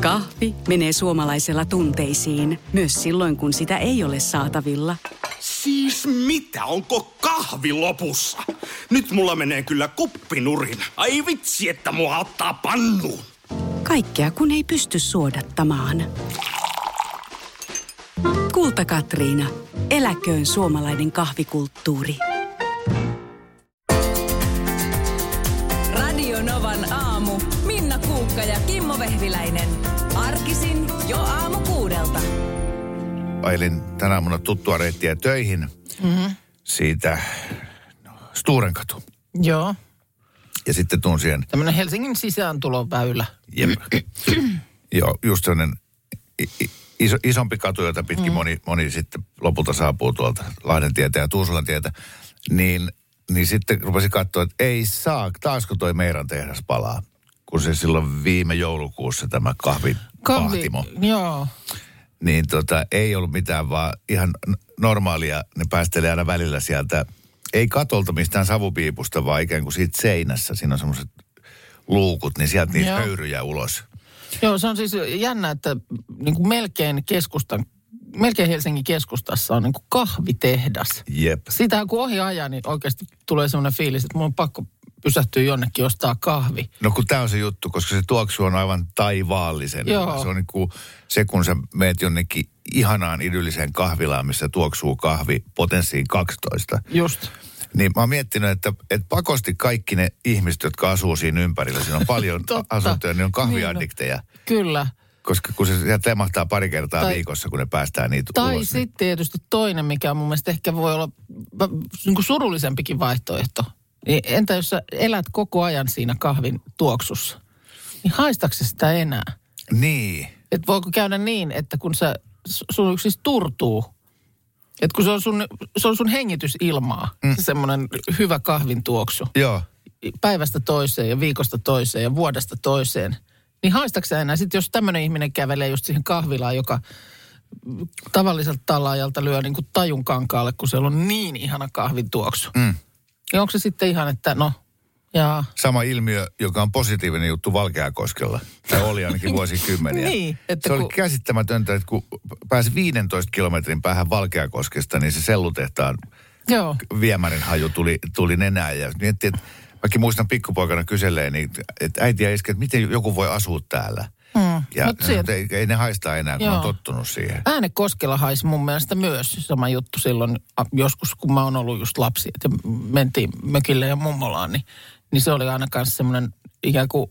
Kahvi menee suomalaisella tunteisiin, myös silloin kun sitä ei ole saatavilla. Siis mitä, onko kahvi lopussa? Nyt mulla menee kyllä kuppinurin. Ai vitsi, että mua ottaa pannuun. Kaikkea kun ei pysty suodattamaan. Kulta Katriina. Eläköön suomalainen kahvikulttuuri. Radio Novan aamu. Minna Kuukka ja Kimmo Vehviläinen. Ailin tänä aamuna tuttua reittiä töihin mm-hmm. siitä no, Sturenkatu. Joo. Ja sitten tuun siihen, Tämmöinen Helsingin sisääntuloväylä. jep, joo, just sellainen iso, isompi katu, jota pitkin mm. moni, moni sitten lopulta saapuu tuolta Lahden tietä ja Tuusulan tietä. Niin, niin sitten rupesin katsoa, että ei saa, taasko toi meidän tehdas palaa. Kun se silloin viime joulukuussa tämä kahvi, pahtimo. Joo. Niin tota, ei ollut mitään, vaan ihan normaalia. Ne päästelee aina välillä sieltä, ei katolta mistään savupiipusta, vaan ikään kuin siitä seinässä. Siinä on semmoiset luukut, niin sieltä niitä Joo. höyryjä ulos. Joo, se on siis jännä, että niin kuin melkein keskustan, melkein Helsingin keskustassa on niin kuin kahvitehdas. Jep. Sitä kun ohi ajaa, niin oikeasti tulee semmoinen fiilis, että mun on pakko pysähtyä jonnekin ostaa kahvi. No kun tämä on se juttu, koska se tuoksu on aivan taivaallisen. Joo. Se on niin kuin se, kun sä meet jonnekin ihanaan idylliseen kahvilaan, missä tuoksuu kahvi potenssiin 12. Just. Niin mä oon miettinyt, että, että pakosti kaikki ne ihmiset, jotka asuu siinä ympärillä, siinä on paljon asuntoja, niin on Niin kahviaddikteja. Kyllä. Koska kun se temahtaa pari kertaa tai, Tai- viikossa, kun ne päästään niitä Tai ulos. sitten tietysti toinen, mikä mun mielestä ehkä voi olla niin kuin surullisempikin vaihtoehto. Niin entä jos sä elät koko ajan siinä kahvin tuoksussa? Niin haistaako se sitä enää? Niin. Että voiko käydä niin, että kun sä, sun siis turtuu, että kun se on sun, se on sun hengitysilmaa, mm. se semmoinen hyvä kahvin tuoksu, Joo. päivästä toiseen ja viikosta toiseen ja vuodesta toiseen, niin haistaako sä enää? Sitten jos tämmöinen ihminen kävelee just siihen kahvilaan, joka tavalliselta talaajalta lyö niin kuin tajun kankaalle, kun siellä on niin ihana kahvin tuoksu. Mm. Ja onko se sitten ihan, että no, jaa, Sama ilmiö, joka on positiivinen juttu Valkeakoskella. Tai oli ainakin vuosikymmeniä. Niin, että se oli kun- käsittämätmätöntä, että kun pääsi 15 kilometrin päähän Valkeakoskesta, niin se sellutehtaan joo, viemärin haju tuli, tuli nenään. Ja miettii, että mäkin muistan pikkupoikana kyselee, niin, että äiti ja iskä, että miten joku voi asua täällä. Ja Mut ei, ei, ne haista enää, kun Joo. on tottunut siihen. Äänekoskella haisi mun mielestä myös sama juttu silloin joskus, kun mä oon ollut just lapsi, että mentiin mökille ja mummolaan, niin, niin se oli aina kanssa semmoinen ikään kuin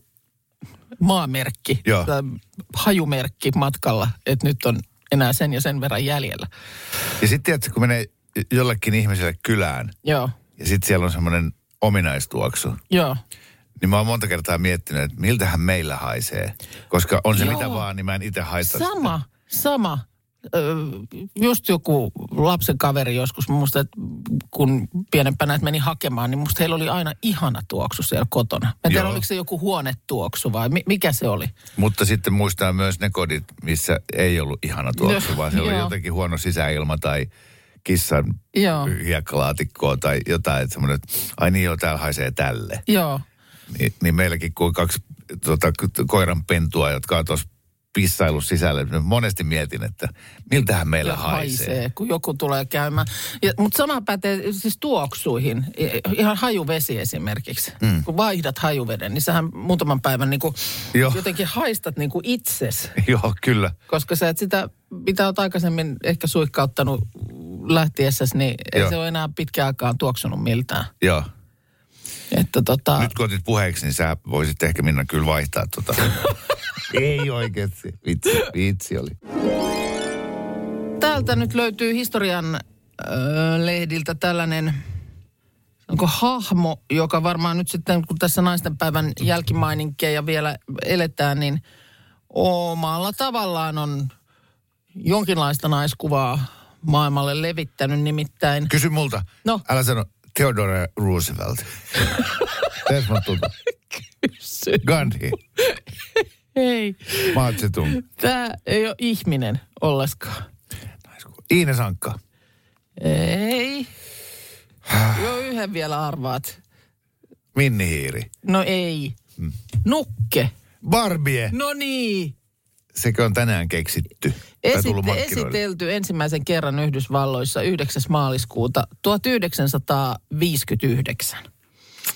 maamerkki, Joo. tai hajumerkki matkalla, että nyt on enää sen ja sen verran jäljellä. Ja sitten tiedätkö, kun menee jollekin ihmiselle kylään, Joo, ja sitten siellä on semmoinen ominaistuoksu, joo. Niin mä oon monta kertaa miettinyt, että miltähän meillä haisee. Koska on se Joo. mitä vaan, niin mä en itse haista sitä. Sama, sama. Ö, just joku lapsen kaveri joskus, musta, että kun pienempänä että meni hakemaan, niin musta heillä oli aina ihana tuoksu siellä kotona. Mä en tiedä, oliko se joku huonetuoksu vai mi- mikä se oli? Mutta sitten muistaa myös ne kodit, missä ei ollut ihana tuoksu, Joo, vaan se oli jotenkin huono sisäilma tai kissan Joo. hiekkalaatikkoa tai jotain, että semmoinen, ai niin joo, täällä haisee tälle. Joo, Niin, niin meilläkin kun on kaksi tota, koiran pentua, jotka on tuossa pissailu sisälle, monesti mietin, että miltähän meillä ja haisee. haisee, kun joku tulee käymään. Ja, mutta sama pätee siis tuoksuihin. Ihan hajuvesi esimerkiksi. Mm. Kun vaihdat hajuveden, niin sähän muutaman päivän niin kuin jotenkin haistat niin kuin itses. Joo, kyllä. Koska sä et sitä, mitä oot aikaisemmin ehkä suikkauttanut lähtiessäsi, niin ei Joo. se ole enää pitkään aikaan tuoksunut miltään. Joo. Että tota, Nyt kun otit puheeksi, niin sä voisit ehkä Minna kyllä vaihtaa tota. Ei oikeasti. Vitsi, vitsi oli. täältä nyt löytyy historian ö, lehdiltä tällainen, onko hahmo, joka varmaan nyt sitten, kun tässä naistenpäivän jälkimaininkeja vielä eletään, niin omalla tavallaan on jonkinlaista naiskuvaa maailmalle levittänyt nimittäin. Kysy multa. No. Älä sano Theodore Roosevelt. Desmond Tutu. Gandhi. Ei, Mao Zedong. tämä ei ole ihminen ollenkaan. Iines Ankka. Ei. Jo yhden vielä arvaat. Minni Hiiri. No ei. Nukke. Barbie. No niin. Sekö on tänään keksitty? Esitte, esitelty ensimmäisen kerran Yhdysvalloissa 9. maaliskuuta 1959.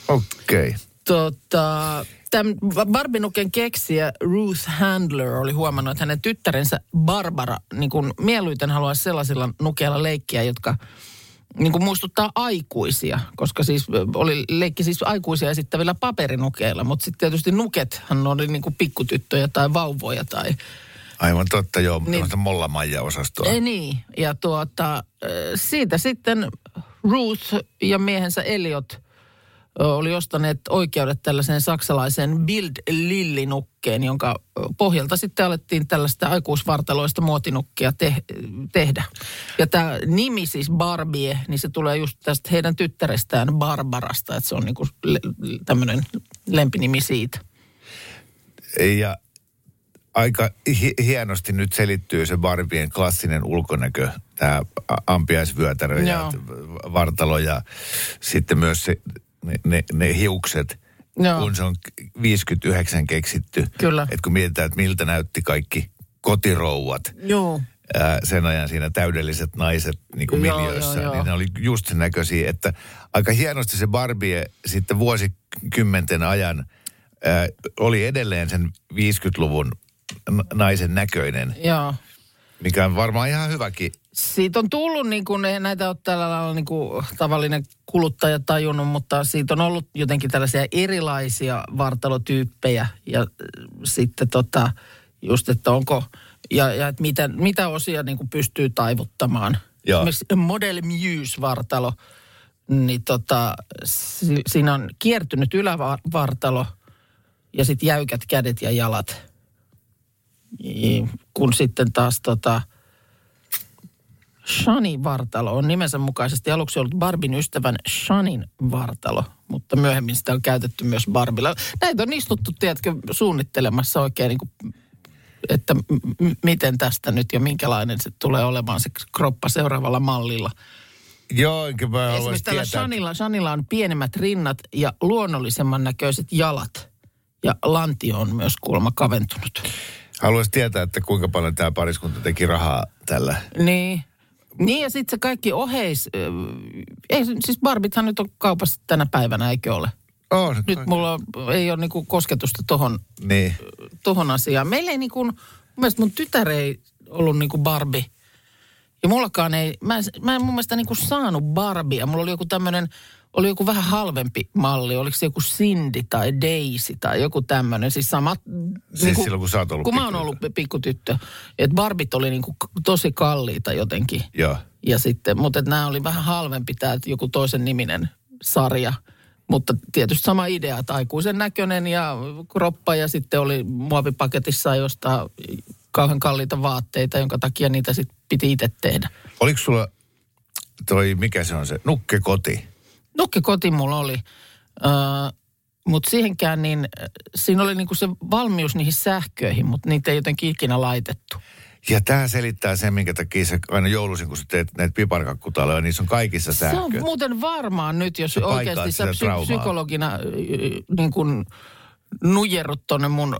Okei. Okay. Tota, tämän Barbinuken keksijä Ruth Handler oli huomannut, että hänen tyttärensä Barbara niin kuin mieluiten haluaisi sellaisilla nukeilla leikkiä, jotka niin kuin muistuttaa aikuisia, koska siis oli leikki siis aikuisia esittävillä paperinukeilla, mutta sitten tietysti nukethan oli niin kuin pikkutyttöjä tai vauvoja tai Aivan totta, joo. Niin. Niin. mollamaija-osastoa. ei niin. Ja tuota, siitä sitten Ruth ja miehensä Elliot ö, oli ostaneet oikeudet tällaiseen saksalaiseen Bild Lillinukkeen, jonka pohjalta sitten alettiin tällaista aikuisvartaloista muotinukkia te- tehdä. Ja tämä nimi siis Barbie, niin se tulee just tästä heidän tyttärestään Barbarasta, että se on niinku le- tämmöinen lempinimi siitä. Ja aika hi- hienosti nyt selittyy se Barbien klassinen ulkonäkö, tämä ampiaisvyötärö ja vartalo ja sitten myös se, ne, ne, ne hiukset, Joo. kun se on 59 keksitty. Kyllä. Että kun mietitään, että miltä näytti kaikki kotirouvat, Joo. ää, sen ajan siinä täydelliset naiset niin kuin Joo, joo, joo. niin ne oli just sen näköisiä, että aika hienosti se Barbie sitten vuosikymmenten ajan ää, oli edelleen sen 50-luvun n- naisen näköinen, Joo. mikä on varmaan ihan hyväkin. Siitä on tullut, niin kuin, ei näitä ole tällä lailla niin kuin tavallinen kuluttaja tajunnut, mutta siitä on ollut jotenkin tällaisia erilaisia vartalotyyppejä. Ja äh, sitten tota, just, että onko, ja, ja että mitä, mitä osia niin kuin pystyy taivuttamaan. Joo. Esimerkiksi Model Muse-vartalo, niin tota, si, siinä on kiertynyt ylävartalo ja sitten jäykät kädet ja jalat. Ja Kun sitten taas tota, Shani vartalo on nimensä mukaisesti aluksi ollut Barbin ystävän Shanin vartalo, mutta myöhemmin sitä on käytetty myös Barbilla. Näitä on istuttu, tiedätkö, suunnittelemassa oikein niin kuin, että m- miten tästä nyt ja minkälainen se tulee olemaan se kroppa seuraavalla mallilla. Joo, enkä mä Esimerkiksi tällä. Shanilla, Shanilla on pienemmät rinnat ja luonnollisemman näköiset jalat. Ja lantio on myös kuulemma kaventunut. Haluaisin tietää, että kuinka paljon tämä pariskunta teki rahaa tällä. Niin. Niin ja sitten se kaikki oheis... Ei, siis Barbithan nyt on kaupassa tänä päivänä, eikö ole? Oh, Nyt mulla ei ole niinku kosketusta tohon, Niin. tohon asiaan. Meillä ei niinku, mun mielestä mun tytär ei ollut niinku Barbie. Ja mullakaan ei, mä, en- mä en mun mielestä niinku saanut Barbia. Mulla oli joku tämmöinen, oli joku vähän halvempi malli. Oliko se joku Cindy tai Daisy tai joku tämmöinen. Siis samat... Siis silloin, kun sä oot ollut Kun mä oon ollut pikkutyttö. Että Barbit oli niinku k- tosi kalliita jotenkin. Joo. Ja sitten, mutta nämä oli vähän halvempi tämä joku toisen niminen sarja. Mutta tietysti sama idea, että aikuisen näköinen ja kroppa ja sitten oli muovipaketissa jostain kauhean kalliita vaatteita, jonka takia niitä sitten piti itse tehdä. Oliko sulla toi, mikä se on se, nukkekoti? Nukke koti mulla oli, öö, mutta siihenkään niin, siinä oli niinku se valmius niihin sähköihin, mutta niitä ei jotenkin ikinä laitettu. Ja tämä selittää sen, minkä takia sä aina joulusin, kun sä teet näitä piparkakkutaloja, niin niissä on kaikissa Se on muuten varmaan nyt, jos Se oikeasti sä psy- traumaa. psykologina niin kuin nujerrut tonne mun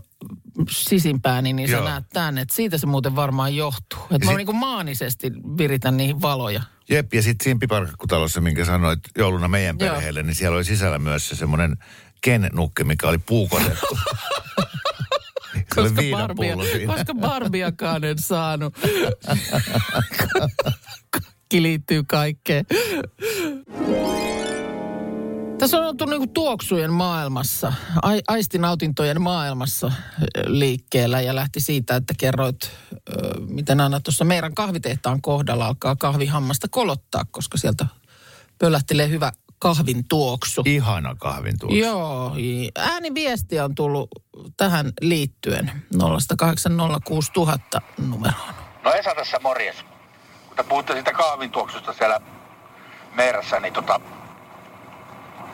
sisimpääni, niin sä Joo. näet tämän, että siitä se muuten varmaan johtuu. Että mä sit- niin maanisesti viritän niihin valoja. Jep, ja sitten siinä piparkakkutalossa, minkä sanoit jouluna meidän Joo. perheelle, niin siellä oli sisällä myös se semmoinen Ken-nukke, mikä oli puukotettu. Koska, Barbia, koska Barbiakaan en saanut. Kaikki liittyy kaikkeen. Tässä on oltu niinku tuoksujen maailmassa, ai, aistinautintojen maailmassa ö, liikkeellä ja lähti siitä, että kerroit, ö, miten Anna tuossa meidän kahvitehtaan kohdalla alkaa kahvihammasta kolottaa, koska sieltä pölähtelee hyvä kahvin tuoksu. Ihana kahvin tuoksu. Joo, i- ääniviestiä on tullut tähän liittyen 0806000 numeroon. No Esa tässä morjes. Kun te puhutte siitä kahvintuoksusta siellä meerässä, niin tota...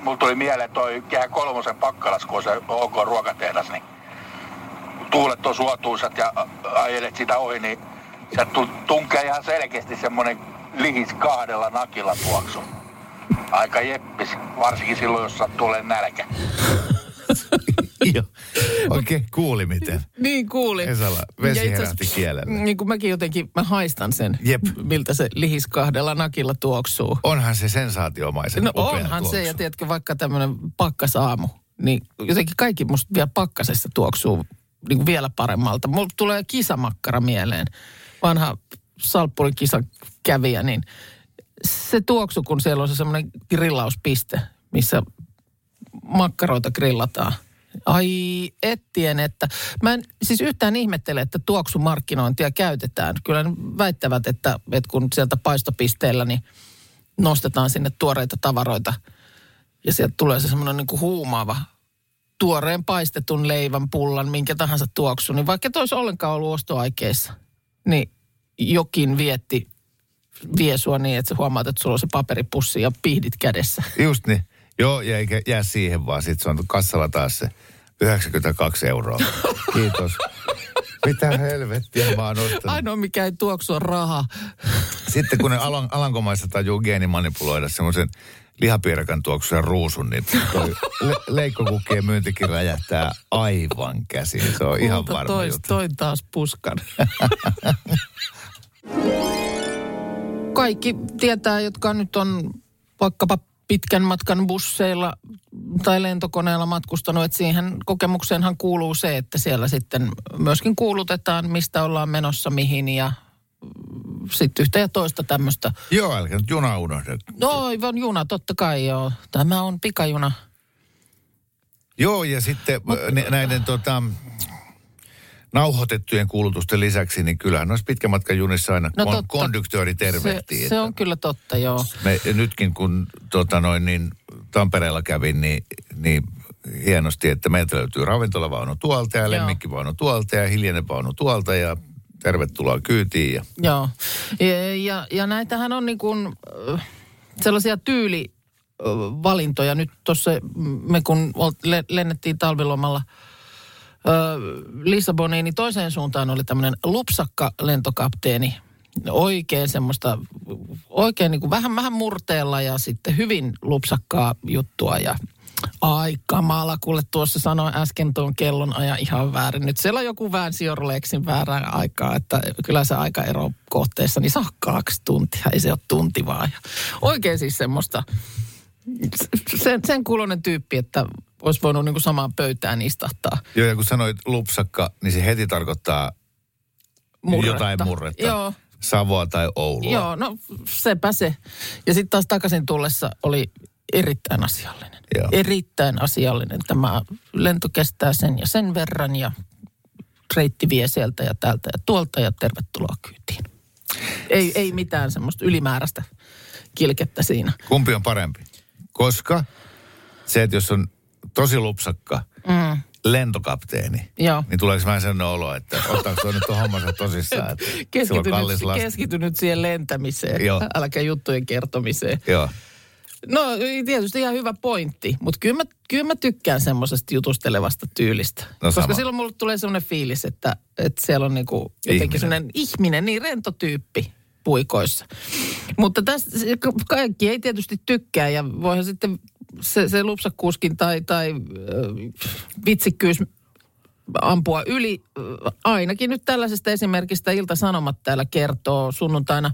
Mulla tuli mieleen toi Kehä Kolmosen pakkalas, kun se OK ruokatehdas, niin tuulet on suotuisat ja ajelet sitä ohi, niin tu- tunkee ihan selkeästi semmonen lihis kahdella nakilla tuoksu. Aika jeppis, varsinkin silloin, jos olemaan nälkä. Joo. Oikein kuuli miten. Niin kuuli. Esalla vesi Ja herähti asiassa, kielelle. Niin kuin mäkin jotenkin, mä haistan sen, Jep. miltä se lihis kahdella nakilla tuoksuu. Onhan se sensaatiomaisen No onhan se, tuoksu. ja tiedätkö, vaikka tämmöinen pakkasaamu, niin jotenkin kaikki musta vielä pakkasessa tuoksuu niin kuin vielä paremmalta. Mulla tulee kisamakkara mieleen, vanha salppuri kisa kävijä, niin se tuoksu, kun siellä on se semmoinen grillauspiste, missä makkaroita grillataan. Ai ettien, että mä en siis yhtään ihmettele, että tuoksumarkkinointia käytetään. Kyllä ne väittävät, että, että kun sieltä paistopisteellä niin nostetaan sinne tuoreita tavaroita ja sieltä tulee se semmoinen niin kuin huumaava tuoreen paistetun leivän, pullan, minkä tahansa tuoksu, niin vaikka et olisi ollenkaan ollut ostoaikeissa, niin jokin vietti vie sua niin, että sä huomaat, että sulla on se paperipussi ja pihdit kädessä. Just niin. Joo, ja eikä jää siihen vaan. Sitten se on kassalla taas se 92 euroa. Kiitos. Mitä helvettiä mä oon ostanut. Ainoa mikä ei tuoksu on raha. Sitten kun ne Alan, Alankomaissa tajuu geenimanipuloida semmoisen lihapiirakan tuoksuisen ruusun, niin toi le, leikkokukkien myyntikin räjähtää aivan käsin. Se on ihan Multa varma toi, juttu. toi taas puskan. Kaikki tietää, jotka nyt on vaikkapa pitkän matkan busseilla tai lentokoneella matkustanut, että siihen kokemukseenhan kuuluu se, että siellä sitten myöskin kuulutetaan, mistä ollaan menossa mihin ja sitten yhtä ja toista tämmöistä. Joo, älkää nyt juna unohda. No aivan juna, totta kai joo. Tämä on pikajuna. Joo, ja sitten nä- näiden tota, nauhoitettujen kuulutusten lisäksi, niin kyllähän noissa pitkän matkan junissa aina No kon- totta. konduktööri tervehtii. Se, se on kyllä totta, joo. me, nytkin kun tota noin, niin Tampereella kävin, niin, niin hienosti, että meiltä löytyy ravintolavaunu tuolta ja Joo. lemmikkivauno tuolta ja hiljainen vaunu tuolta ja tervetuloa kyytiin. Ja, Joo. Ja, ja, ja näitähän on niin kuin, äh, sellaisia tyylivalintoja. Nyt tuossa me kun lennettiin talvilomalla Lissaboniin, niin toiseen suuntaan oli tämmöinen lupsakka lentokapteeni. Oikein semmoista, oikein niin kuin vähän, vähän murteella ja sitten hyvin lupsakkaa juttua ja Ai kamala, kuule tuossa sanoi äsken tuon kellon ajan ihan väärin. Nyt siellä joku väänsi Jorlexin väärään aikaa, että kyllä se aikaero kohteessa, niin on kaksi tuntia, ei se ole tunti vaan. Ja oikein siis semmoista, sen, sen kuulonen tyyppi, että olisi voinut niin kuin samaan pöytään istahtaa joo, ja kun sanoit lupsakka, niin se heti tarkoittaa murretta. jotain murretta. Joo, Savoa tai Oulua. joo, no sepä se. Ja sitten taas takaisin tullessa oli erittäin asiallinen. Joo. Erittäin asiallinen. Tämä lento kestää sen ja sen verran ja reitti vie sieltä ja täältä ja tuolta ja tervetuloa kyytiin. Ei, ei mitään semmoista ylimääräistä kilkettä siinä. Kumpi on parempi? Koska se, että jos on tosi lupsakka Mm. lentokapteeni, Joo. niin tuleeko vähän sellainen olo, että ottaako tuo nyt tuon hommansa tosissaan? Että sillä on Keskity kallis nyt, lasti. keskity nyt siihen lentämiseen, Joo. äläkä juttujen kertomiseen. Joo. No tietysti ihan hyvä pointti, mutta kyllä mä, kyllä mä tykkään semmoisesta jutustelevasta tyylistä. Koska sama. silloin mulle tulee semmoinen fiilis, että, että siellä on niinku jotenkin Ihminen. semmoinen ihminen, niin rento tyyppi puikoissa. Mutta tästä kaikki ei tietysti tykkää ja voihan sitten se, se lupsakkuuskin tai, tai äh, vitsikkyys ampua yli. Ainakin nyt tällaisesta esimerkistä Ilta-Sanomat täällä kertoo sunnuntaina.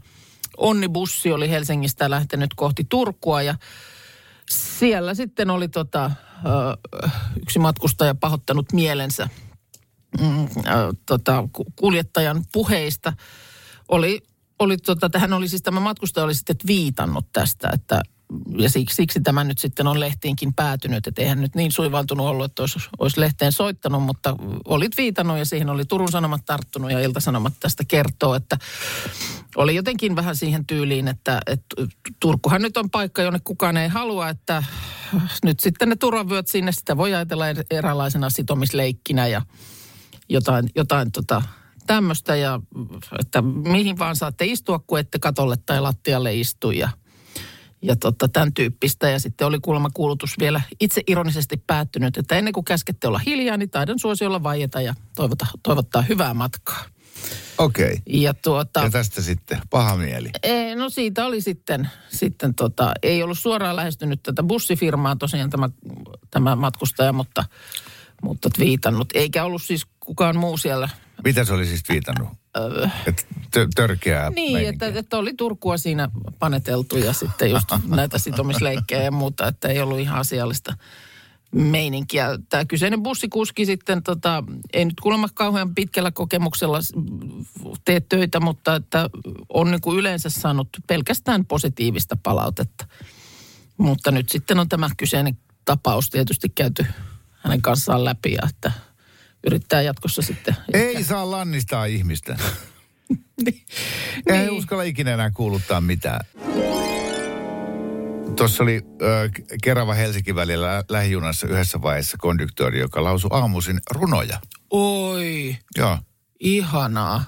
Onnibussi oli Helsingistä lähtenyt kohti Turkua ja siellä sitten oli tota, yksi matkustaja pahoittanut mielensä mm, tota, ku- kuljettajan puheista. Oli, oli tota, tähän oli siis tämä matkustaja oli sitten viitannut tästä, että ja siksi, siksi tämä nyt sitten on lehtiinkin päätynyt, että eihän nyt niin suivaantunut ollut, että olisi, olisi lehteen soittanut, mutta olit viitannut ja siihen oli Turun Sanomat tarttunut ja Ilta-Sanomat tästä kertoo, että oli jotenkin vähän siihen tyyliin, että, että Turkuhan nyt on paikka, jonne kukaan ei halua, että nyt sitten ne turvavyöt sinne, sitä voi ajatella er- eräänlaisena sitomisleikkinä ja jotain, jotain tota, tämmöistä ja että mihin vaan saatte istua, kun ette katolle tai lattialle istu ja, ja tota, tämän tyyppistä. Ja sitten oli kuulemma kuulutus vielä itse ironisesti päättynyt, että ennen kuin käskette olla hiljaa, niin taidan suosiolla vaieta ja toivota, toivottaa hyvää matkaa. Okei. Okay. Ja tuota... Ja tästä sitten paha mieli. Ei, no siitä oli sitten, sitten tota, ei ollut suoraan lähestynyt tätä bussifirmaa tosiaan tämä, tämä matkustaja, mutta, mutta twiitannut. Eikä ollut siis kukaan muu siellä. Mitä se oli siis viitannut? Et tö- törkeää Niin, meininkiä. että, että oli Turkua siinä paneteltu ja sitten just näitä sitomisleikkejä ja muuta, että ei ollut ihan asiallista meininkiä. Tämä kyseinen bussikuski sitten, tota, ei nyt kuulemma kauhean pitkällä kokemuksella tee töitä, mutta että on niin kuin yleensä saanut pelkästään positiivista palautetta. Mutta nyt sitten on tämä kyseinen tapaus tietysti käyty hänen kanssaan läpi ja että yrittää jatkossa sitten... Ei saa lannistaa ihmistä. Ei niin. uskalla ikinä enää kuuluttaa mitään. Tuossa oli ö, Kerava Helsinki välillä lä- lähijunassa yhdessä vaiheessa konduktööri, joka lausui aamuisin runoja. Oi, Joo, ihanaa.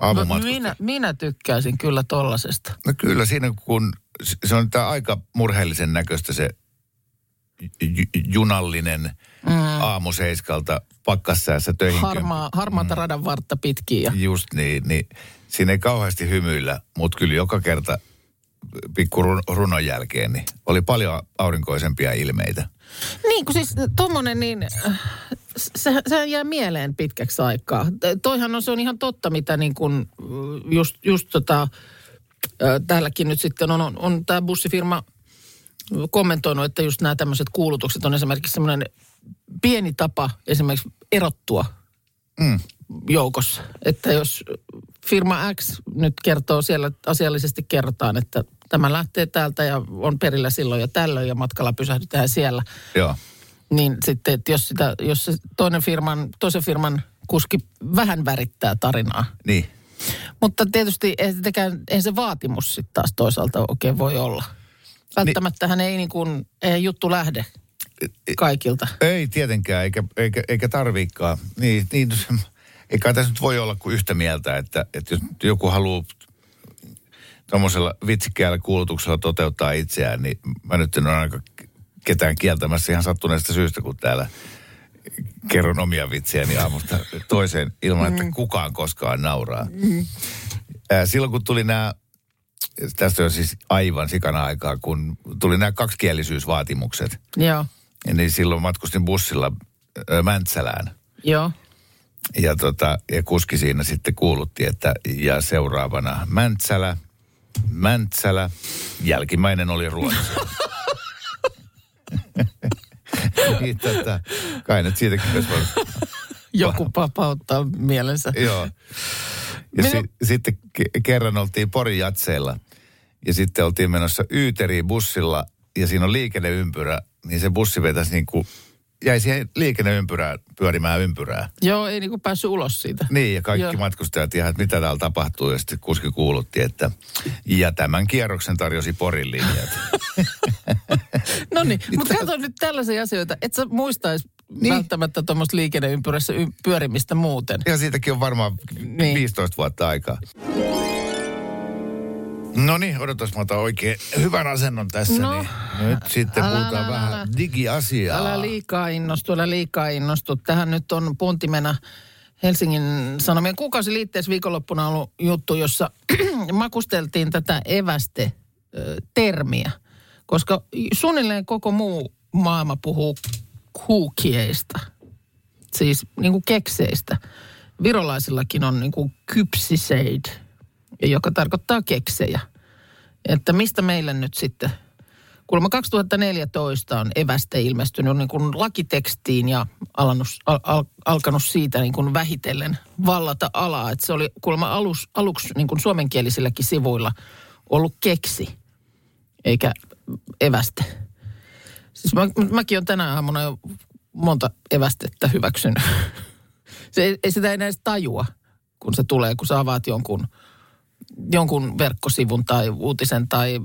aamumatkusta. minä, minä tykkäisin kyllä tollasesta. No kyllä siinä kun se on tää aika murheellisen näköistä se junallinen mm. aamu seiskalta pakkassäässä töihin. Harmaa, harmaata radan vartta pitkin ja... Just niin, niin siinä ei kauheasti hymyillä, mutta kyllä joka kerta pikku run- runon jälkeen niin oli paljon aurinkoisempia ilmeitä. Niin, kun siis tommonen niin, se, sehän jää mieleen pitkäksi aikaa. Toihan on, se on ihan totta, mitä niin kuin äh, just, just tota, täälläkin nyt sitten on, on, on tämä bussifirma kommentoinut, että just nämä tämmöiset kuulutukset on esimerkiksi semmoinen pieni tapa esimerkiksi erottua Mm. joukossa. Että jos firma X nyt kertoo siellä, asiallisesti kerrotaan, että tämä lähtee täältä ja on perillä silloin ja tällöin ja matkalla pysähdytään siellä, Joo. niin sitten, että jos, sitä, jos se toinen firman, toisen firman kuski vähän värittää tarinaa. Niin. Mutta tietysti ei, sitäkään, ei se vaatimus sitten taas toisaalta oikein voi olla. Välttämättä ei, niin kuin, ei juttu lähde kaikilta. Ei tietenkään, eikä, eikä, eikä tarviikaan. Niin, niin, eikä tässä nyt voi olla kuin yhtä mieltä, että, että jos joku haluaa tuommoisella vitsikkäällä kuulutuksella toteuttaa itseään, niin mä nyt en ole aika ketään kieltämässä ihan sattuneesta syystä, kun täällä kerron omia vitsiäni aamusta toiseen ilman, että kukaan koskaan nauraa. Ää, Silloin kun tuli nämä, tästä on siis aivan sikana aikaa, kun tuli nämä kaksikielisyysvaatimukset, Joo, niin silloin matkustin bussilla ö, Mäntsälään. joo. Ja, tota, ja kuski siinä sitten kuulutti, että ja seuraavana Mäntsälä, Mäntsälä, jälkimmäinen oli Ruotsi. niin, tota, kai nyt siitäkin olisi voinut Joku vapauttaa mielensä. Joo. Ja Minä- si- sitten ke- kerran oltiin Porin jatseilla ja sitten oltiin menossa Yyteriin bussilla ja siinä on liikenneympyrä, niin se bussi vetäisi niin kuin, jäi siihen liikenneympyrään pyörimään ympyrää. Joo, ei niinku päässyt ulos siitä. Niin, ja kaikki Joo. Matkustajat ihan, että mitä täällä tapahtuu, ja sitten kuski kuulutti, että ja tämän kierroksen tarjosi Porin linjat. No niin, mutta katso nyt tällaisia asioita, et sä muistaisi niin. välttämättä tuommoista liikenneympyrässä y- pyörimistä muuten. ja siitäkin on varmaan Niin. niin. 15 vuotta aikaa. No niin, odotas, mä otan oikein hyvän asennon tässä. No. niin nyt sitten Älä, puhutaan älä, vähän älä. digiasiaa. Älä liikaa innostu, älä liikaa innostu. Tähän nyt on puntimena Helsingin Sanomien kuukausiliitteessä viikonloppuna ollut juttu, jossa makusteltiin tätä eväste-termiä. Koska suunnilleen koko muu maailma puhuu kuukieista. Siis niin kuin kekseistä. Virolaisillakin on niin kuin kypsiseid, joka tarkoittaa keksejä. Että mistä meille nyt sitten Kuulemma 2014 on eväste ilmestynyt niin kuin lakitekstiin ja alannut, al, al, alkanut siitä niin kuin vähitellen vallata alaa. Että se oli kuulemma alus, aluksi niin kuin suomenkielisilläkin sivuilla ollut keksi, eikä eväste. Siis mä, mäkin olen tänä aamuna jo monta evästettä hyväksynyt. Se ei, ei sitä enää edes tajua, kun se tulee, kun sä avaat jonkun, jonkun verkkosivun tai uutisen tai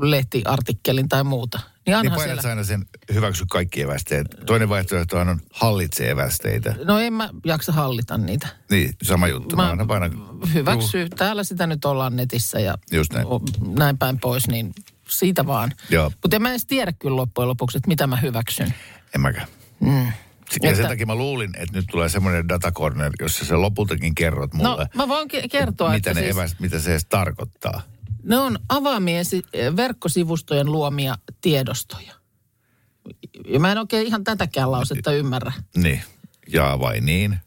lehtiartikkelin tai muuta. Niin Niin painat siellä. aina sen hyväksy kaikki evästeet. Toinen vaihtoehto on hallitse evästeitä. No en mä jaksa hallita niitä. Niin, sama juttu. Mä, Mä aina painan, hyväksy. Täällä sitä nyt ollaan netissä ja Just näin. näin päin pois, niin siitä vaan. Mutta en mä edes tiedä kyllä loppujen lopuksi, että mitä mä hyväksyn. En mäkään. Mm. Ja Että- sen takia mä luulin, että nyt tulee semmoinen datacorner, jossa sä lopultakin kerrot No mulle, mä voin ke- kertoa, mitä, että ne siis... eväst, mitä se edes tarkoittaa. Ne on avaamien si- verkkosivustojen luomia tiedostoja. Ja mä en oikein ihan tätäkään lausetta ymmärrä. Niin. Jaa vai niin?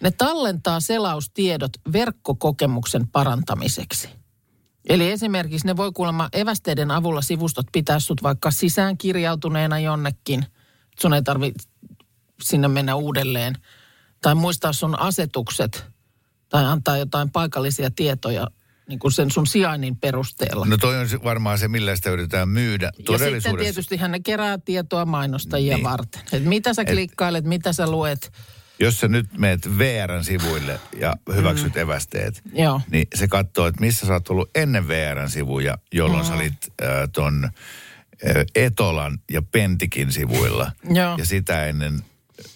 Ne tallentaa selaustiedot verkkokokemuksen parantamiseksi. Eli esimerkiksi ne voi kuulemma evästeiden avulla sivustot pitää sut vaikka sisään kirjautuneena jonnekin. Sun ei tarvitse sinne mennä uudelleen. Tai muistaa sun asetukset. Tai antaa jotain paikallisia tietoja niin kuin sen sun sijainnin perusteella. No toi on varmaan se, millä sitä yritetään myydä. Ja sitten tietysti hän kerää tietoa mainostajia Niin. varten. Et mitä sä klikkailet, mitä sä luet. Jos sä nyt meet VRn sivuille ja hyväksyt mm. evästeet, Joo. niin se katsoo, että missä sä oot ollut ennen VRn sivuja, jolloin mm. sä olit äh, ton äh, Etolan ja Pentikin sivuilla. Joo. Ja sitä ennen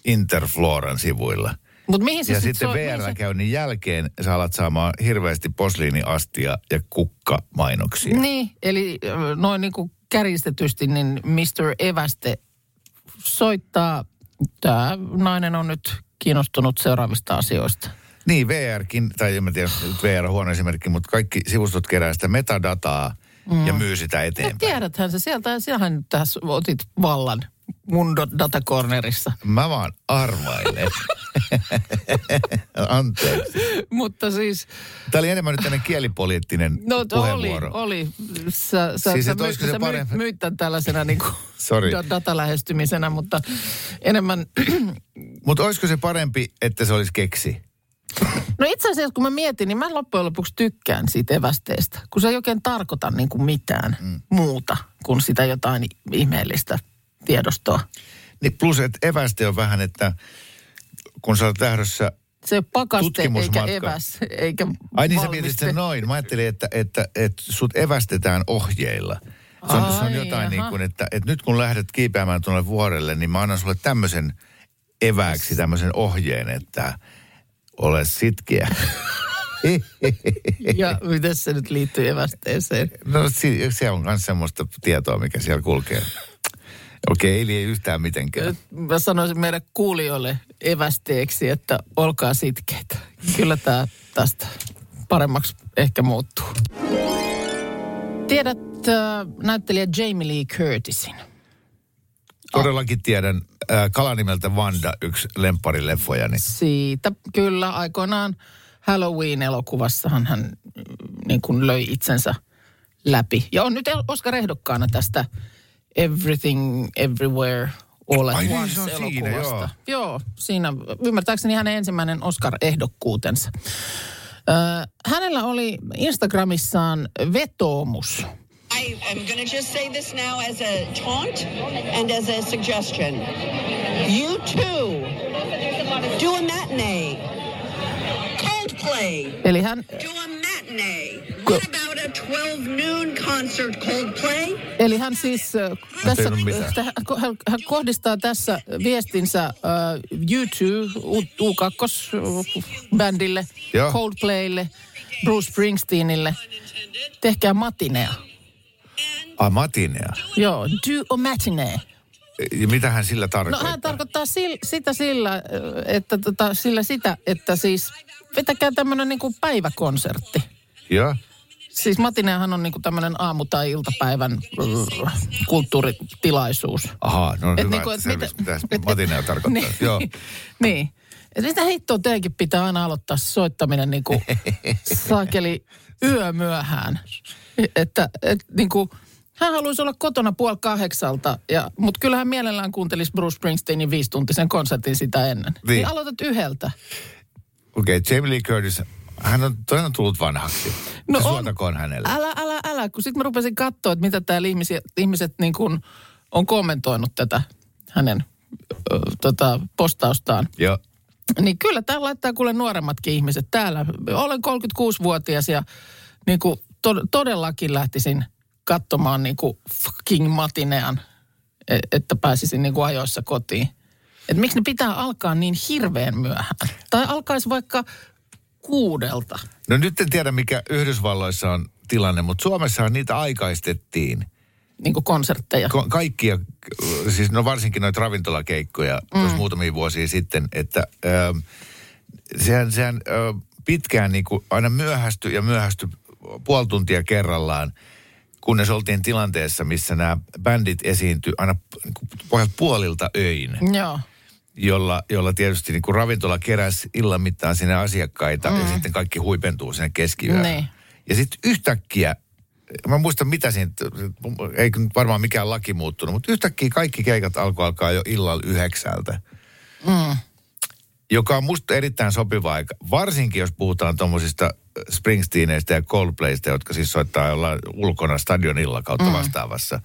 Interfloran sivuilla. Mutta mihin se ja sit sitten so- mihin se- VR-käynnin jälkeen sä alat saamaan hirveästi posliiniastia ja kukkamainoksia. Niin, eli noin niin kuin kärjistetysti, niin Mr. Eväste soittaa. Tämä nainen on nyt kiinnostunut seuraavista asioista. Niin, VRkin, tai en mä tiedä, nyt VR on huono esimerkki, mutta kaikki sivustot kerää sitä metadataa mm. ja myy sitä Ja eteenpäin. tiedäthän se sieltä, nyt tässä otit vallan mun datacornerissa. Mä vaan arvailen. Anteeksi. Mutta siis, Tämä oli enemmän nyt tämmöinen kielipoliittinen no oli, puheenvuoro. oli. Sä, sä, Siis, sä, että my, olisiko se sä parempi- myit, myit tämän tällaisena niin kuin Sorry. datalähestymisenä, mutta enemmän Mutta olisiko se parempi, että se olisi keksi? No itse asiassa kun mä mietin, niin mä loppujen lopuksi tykkään siitä evästeestä, kun se ei oikein tarkoita niin kuin mitään mm. muuta kuin sitä jotain ihmeellistä tiedostoa. Niin plus, että eväste on vähän, että kun sä olet lähdössä... Se ei ole pakaste eikä eväs, eikä Ai niin sä mietit sen noin. Mä ajattelin, että, että, että sut evästetään ohjeilla. Se on, se on Ai, jotain jaha. niin kuin, että, että nyt kun lähdet kiipeämään tuonne vuorelle, niin mä annan sulle tämmöisen evääksi, tämmöisen ohjeen, että ole sitkeä. Ja miten se nyt liittyy evästeeseen? No se on myös semmoista tietoa, mikä siellä kulkee. Okei, ei liian yhtään mitenkään. Mä sanoisin meidän kuulijoille evästeeksi, että olkaa sitkeitä. Kyllä tämä tästä paremmaksi ehkä muuttuu. Tiedät näyttelijä Jamie Lee Curtisin? Todellakin tiedän äh, kalanimeltä Wanda, yksi lempparileffojani. Siitä kyllä aikoinaan Halloween-elokuvassahan hän niin kuin löi itsensä läpi. Ja on nyt el- Oscar-ehdokkaana tästä Everything Everywhere All at Ai niin, Once se on siinä, elokuvasta. joo. joo, siinä ymmärtääkseni hänen ensimmäinen Oscar-ehdokkuutensa. Hänellä oli Instagramissaan vetoomus. I am going to just say this now as a taunt and as a suggestion. You too do a matinee. Coldplay. Eli hän Do a matinee. What about a 12 noon concert Coldplay? Eli hän siis äh, tässä, hän, hän, hän kohdistaa tässä viestinsä äh, U2, U, U2-bändille, Joo. Coldplaylle, Bruce Springsteenille. Tehkää matinea. Ai matinea. Joo, do a matinee. Ja mitä hän sillä No tarkoittaa? hän tarkoittaa sil, sitä sillä, että tota, sillä sitä, että siis vetäkää tämmöinen niinku päiväkonsertti. Joo. Siis matineahan on niinku tämmöinen aamu- tai iltapäivän äh, kulttuuritilaisuus. Ahaa, no Et hyvä, niinku, et mitä- mitä et- matinea tarkoittaa. niin, Joo. niin. Et mitä hittoa teidänkin pitää aina aloittaa soittaminen niin kuin saakeli yömyöhään. Että et, niin kuin, hän haluaisi olla kotona puoli kahdeksalta, ja, mutta kyllähän mielellään kuuntelisi Bruce Springsteenin viisituntisen konsertin sitä ennen. Niin, Niin. aloitat yhdeltä. Okei, okay, Jamie Lee Curtis, hän on todella tullut vanhaksi. No on. Suotakoon hänelle. Älä, älä, älä, kun sitten mä rupesin katsoa, että mitä täällä ihmiset, ihmiset niin kuin on kommentoinut tätä hänen ö, tota, postaustaan. Joo. Niin kyllä täällä laittaa kuule nuoremmatkin ihmiset täällä. Olen 36-vuotias ja niin kuin to- todellakin lähtisin katsomaan niin kuin fucking matinean, e- että pääsisin niin kuin ajoissa kotiin. Et miksi ne pitää alkaa niin hirveän myöhään? Tai alkaisi vaikka kuudelta. No nyt en tiedä, mikä Yhdysvalloissa on tilanne, mutta Suomessahan niitä aikaistettiin. Niin kuin konsertteja. Ko- kaikkia, siis no varsinkin noita ravintolakeikkoja mm. tuossa muutamia vuosia sitten, että ö, sehän, sehän ö, pitkään niin kuin aina myöhästyi ja myöhästyi puoli tuntia kerrallaan, kunnes oltiin tilanteessa, missä nämä bändit esiintyi aina niin puolilta öin. Joo. Jolla, jolla tietysti niin kuin ravintola keräsi illan mittaan sinne asiakkaita mm. ja sitten kaikki huipentuu sinne keskiyöhön. Niin. Ja sitten yhtäkkiä, mä muistan mitä siinä, ei varmaan mikään laki muuttunut, mutta yhtäkkiä kaikki keikat alkoi alkaa jo illalla yhdeksältä. Mm. Joka on musta erittäin sopiva aika, varsinkin jos puhutaan tuommoisista Springsteeneistä ja Coldplaysta, jotka siis soittaa jollain ulkona stadionilla kautta mm. vastaavassa.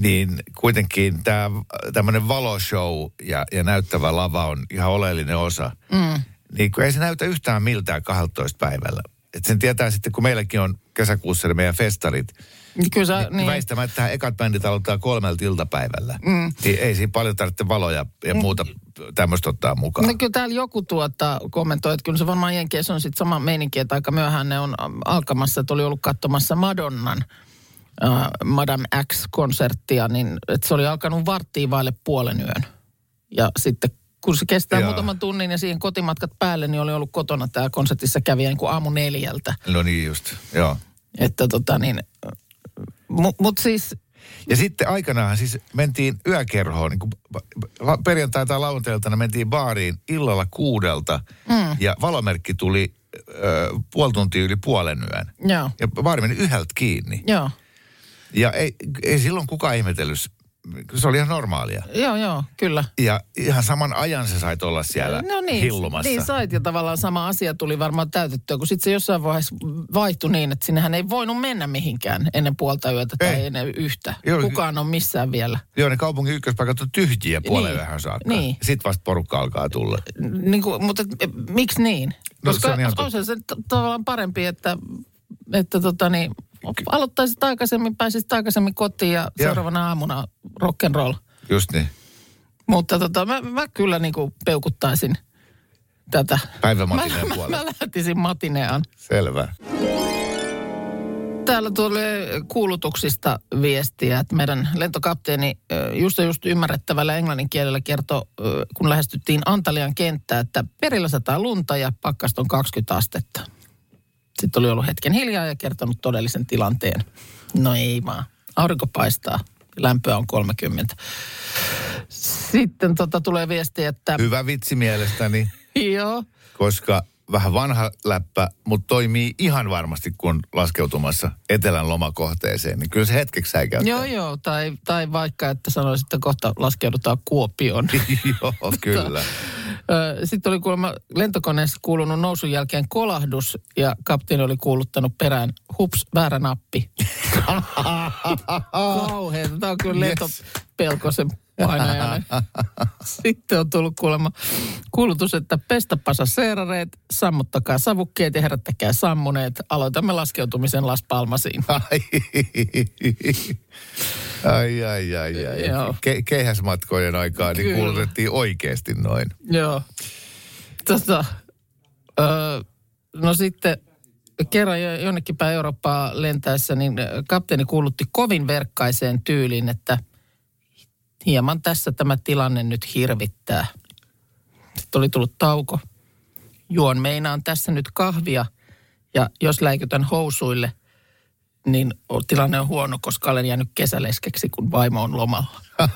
Niin kuitenkin tämä tämmöinen valoshow ja, ja näyttävä lava on ihan oleellinen osa. Mm. Niin kun ei se näytä yhtään miltään 12 päivällä. Et sen tietää sitten, kun meilläkin on kesäkuussa meidän festarit, Niin Kyllä sä, niin. niin. väistämättä ekat bändit aloittaa kolmelta iltapäivällä. Mm. Niin ei siinä paljon tarvitse valoja ja muuta tämmöistä ottaa mukaan. No kyllä täällä joku tuota kommentoi, että kyllä se varmaan Jenkeissä on sitten sama meininki, että aika myöhään ne on alkamassa, että oli ollut katsomassa Madonnan äh, Madame X-konserttia, niin että se oli alkanut varttiin vaille puolen yön. Ja sitten kun se kestää Joo. muutaman tunnin ja siihen kotimatkat päälle, niin oli ollut kotona täällä konsertissa kävijä niin kuin aamu neljältä. No niin just, joo. Että tota niin, mutta mut siis, Ja sitten aikanaan siis mentiin yökerhoon, niin kuin perjantai- tai lauantailtana mentiin baariin illalla kuudelta mm. ja valomerkki tuli ö, puoli tuntia yli puolen yön. joo, Ja baari meni yhdeltä kiinni. joo, Ja ei, ei silloin kukaan ihmetellyt, se oli ihan normaalia. joo, joo, kyllä. Ja ihan saman ajan sä sait olla siellä No niin, hillumassa. niin sait ja tavallaan sama asia tuli varmaan täytettyä, kun sitten se jossain vaiheessa vaihtui niin, että sinnehän ei voinut mennä mihinkään ennen puolta yötä tai Ei. ennen yhtä. Joo, Kukaan on missään vielä. Joo, ne kaupungin ykköspaikat on tyhjiä puoleen Niin, vähän saakka. niin. Sitten vasta porukka alkaa tulla. Niin kuin, mutta et, miksi niin? No, Koska se on ihan on se, se tavallaan parempi, että, että tota niin, aloittaisit aikaisemmin, pääsisit aikaisemmin kotiin ja Joo. seuraavana aamuna rock'n'roll. Just niin. Mutta tota, mä, mä kyllä niin kuin peukuttaisin tätä. Päivämatineen mä, puolella. mä, mä lähtisin matineaan. Selvä. Täällä tulee kuulutuksista viestiä, että meidän lentokapteeni just just ymmärrettävällä englannin kielellä kertoi, kun lähestyttiin Antalian kenttää, että perillä sataa lunta ja pakkasta on 20 astetta. Sitten oli ollut hetken hiljaa ja kertonut todellisen tilanteen. No ei vaan. Aurinko paistaa. Lämpöä on 30. Sitten tota tulee viesti, että Hyvä vitsi mielestäni, joo, koska vähän vanha läppä, mutta toimii ihan varmasti, kun laskeutumassa etelän lomakohteeseen. Niin kyllä se hetkeksi säikäyttää. joo, joo. Tai, tai vaikka, että sanoisit, että kohta laskeudutaan Kuopioon. Joo, kyllä. Sitten oli kuulemma lentokoneessa kuulunut nousun jälkeen kolahdus ja kapteeni oli kuuluttanut perään hups, väärä nappi. Kauheeta. Tämä on kyllä Yes. lentopelkosen painajainen. Sitten on tullut kuulemma kuulutus, että pestä passaseerareet, sammuttakaa savukkeet ja herättäkää sammuneet. Aloitamme laskeutumisen Las Palmasiin. Ai, ai, ai, ai. Joo. Ke, keihäsmatkojen aikaa niin Kyllä. kuulutettiin oikeasti noin. Joo. Tota, öö, no sitten kerran jo- jonnekin päin Eurooppaa lentäessä, niin kapteeni kuulutti kovin verkkaiseen tyyliin, että hieman tässä tämä tilanne nyt hirvittää. Sitten oli tullut tauko. Juon meinaan tässä nyt kahvia ja jos läikytän housuille, niin tilanne on huono, koska olen jäänyt kesäleskeksi, kun vaimo on lomalla.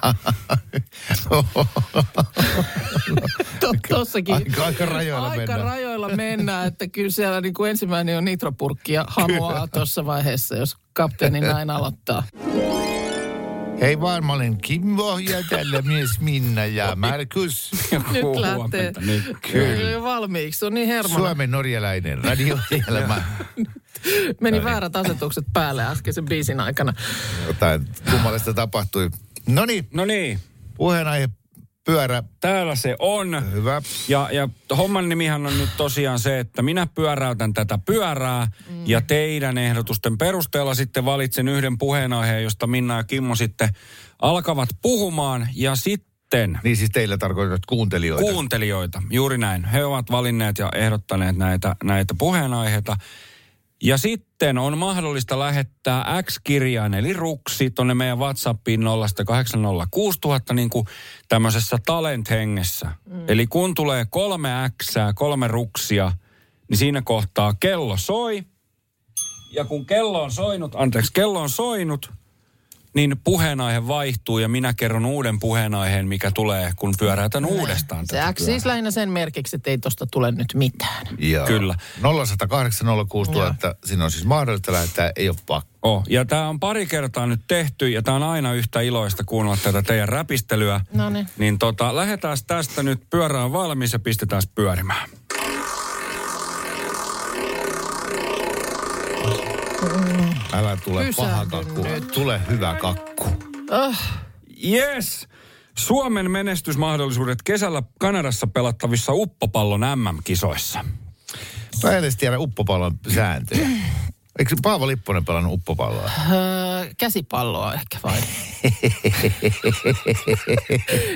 To- Tossakin. Aika- aika rajoilla aika mennään. rajoilla mennään, että kyllä siellä niin kuin ensimmäinen on nitropurkki ja hamoaa tuossa vaiheessa, jos kapteeni näin aloittaa. Hei vaan, mä olen Kimmo ja tällä mies Minna ja Markus. Nyt lähtee Kyllä. jo valmiiksi, se on niin hermona. Suomen norjalainen radio-ohjelma. Meni niin. väärät asetukset päälle äskeisen biisin aikana. Jotain kummallista tapahtui. No niin, No niin, puheenaihe pyörä. täällä se on. Hyvä. Ja, ja homman nimihän on nyt tosiaan se, että minä pyöräytän tätä pyörää mm. ja teidän ehdotusten perusteella sitten valitsen yhden puheenaiheen, josta Minna ja Kimmo sitten alkavat puhumaan ja sitten Niin siis teillä tarkoitat kuuntelijoita. kuuntelijoita, juuri näin. He ovat valinneet ja ehdottaneet näitä, näitä puheenaiheita. Ja sitten on mahdollista lähettää X-kirjaan, eli ruksi, tonne meidän WhatsAppiin 0806000 niin kuin tämmöisessä talent-hengessä. Mm. Eli kun tulee kolme X, kolme ruksia, niin siinä kohtaa kello soi. Ja kun kello on soinut, anteeksi, kello on soinut, niin puheenaihe vaihtuu ja minä kerron uuden puheenaiheen, mikä tulee, kun pyöräytän uudestaan Se tätä siis lähinnä sen merkiksi, että ei tosta tule nyt mitään. Joo. Kyllä. 0108 060 000, siinä on siis mahdollista lähettää, ei ole pakko. Oh, ja tämä on pari kertaa nyt tehty ja tämä on aina yhtä iloista kuunnella tätä teidän räpistelyä. Noniin. Niin tota, lähdetään tästä nyt, pyörä on valmis ja pistetään pyörimään. Älä tule paha Pysähdy kakku, nyt. tule hyvä kakku. Yes! Suomen menestysmahdollisuudet kesällä Kanadassa pelattavissa uppopallon MM-kisoissa. Mä en edes tiedä uppopallon sääntöjä. Eikö Paavo Lipponen pelannut uppopalloa? Öö, käsipalloa ehkä vai?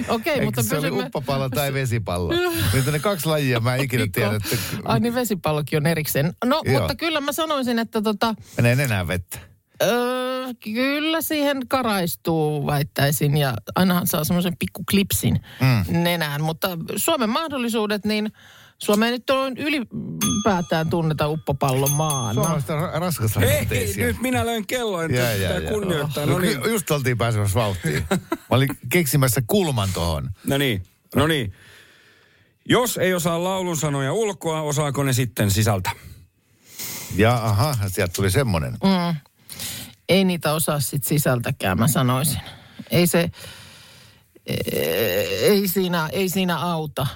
Okei, Eikö mutta se oli pysymme- uppopallo tai vesipallo? Niitä ne kaksi lajia, mä en ikinä tiedä, että Ai niin vesipallokin on erikseen. No, Joo. mutta kyllä mä sanoisin, että tota, menee nenään vettä. öö, kyllä siihen karaistuu, väittäisin. Ja ainahan saa semmoisen pikku klipsin mm. nenään. Mutta Suomen mahdollisuudet, niin Suomeen nyt on ylipäätään tunneta uppopallon maana. Suomalaiset on ra- Hei, nyt minä löin kelloin, Ja, että ja, ja. kunnioittaa. No, No niin, Just oltiin pääsemässä vauhtiin. Mä olin keksimässä kulman tohon. no niin, no niin. Jos ei osaa laulun sanoja ulkoa, osaako ne sitten sisältä? Ja aha, sieltä tuli semmonen. Mm. Ei niitä osaa sit sisältäkään, mä sanoisin. Ei se, ei siinä, ei siinä auta.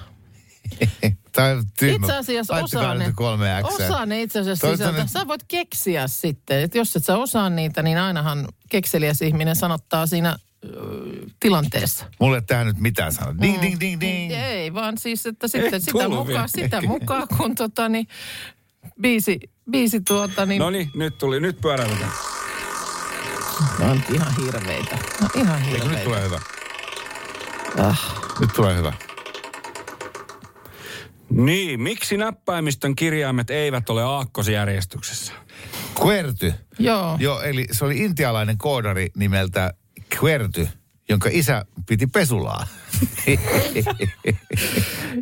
Tai tyhmä. Itse asiassa osaa ne, kolme osaa ne itse asiassa Toista sisältä. nyt- Sä voit keksiä sitten, että jos et sä osaa niitä, niin ainahan kekseliäs ihminen sanottaa siinä tilanteessa. Mulle ei tähän nyt mitään sanoa. Ding, ding, ding, ding. Ei, vaan siis, että sitten Ei sitä mukaan, vielä. sitä mukaan, kun tota niin, biisi, biisi tuota niin, No niin, nyt tuli, nyt pyöräytetään. ne on ihan hirveitä. No ihan Eikö nyt hirveitä. tulee hyvä? Ah. Nyt tulee hyvä. Niin, miksi näppäimistön kirjaimet eivät ole aakkosjärjestyksessä? Querty. Joo. Joo, eli se oli intialainen koodari nimeltä Querty, jonka isä piti pesulaa.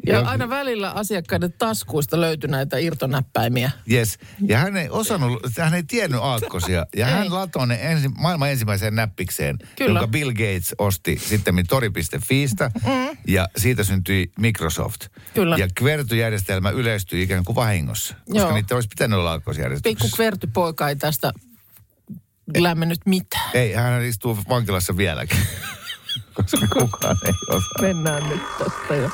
Ja aina välillä asiakkaiden taskuista löytyi näitä irtonäppäimiä. Yes. Ja hän ei osannut, hän ei tiennyt aakkosia. Ja Ei. hän latoi ne ensi, maailman ensimmäiseen näppikseen, Kyllä. jonka Bill Gates osti sitten tori.fiistä. Mm. Ja siitä syntyi Microsoft. Kyllä. Ja Querty-järjestelmä yleistyi ikään kuin vahingossa. Koska Joo. niitä olisi pitänyt olla aakkosjärjestyksessä. Pikku kvertypoika ei tästä lämmennyt mitään. Ei, hän istuu vankilassa vieläkin. koska kukaan ei osaa. Mennään nyt tästä jo.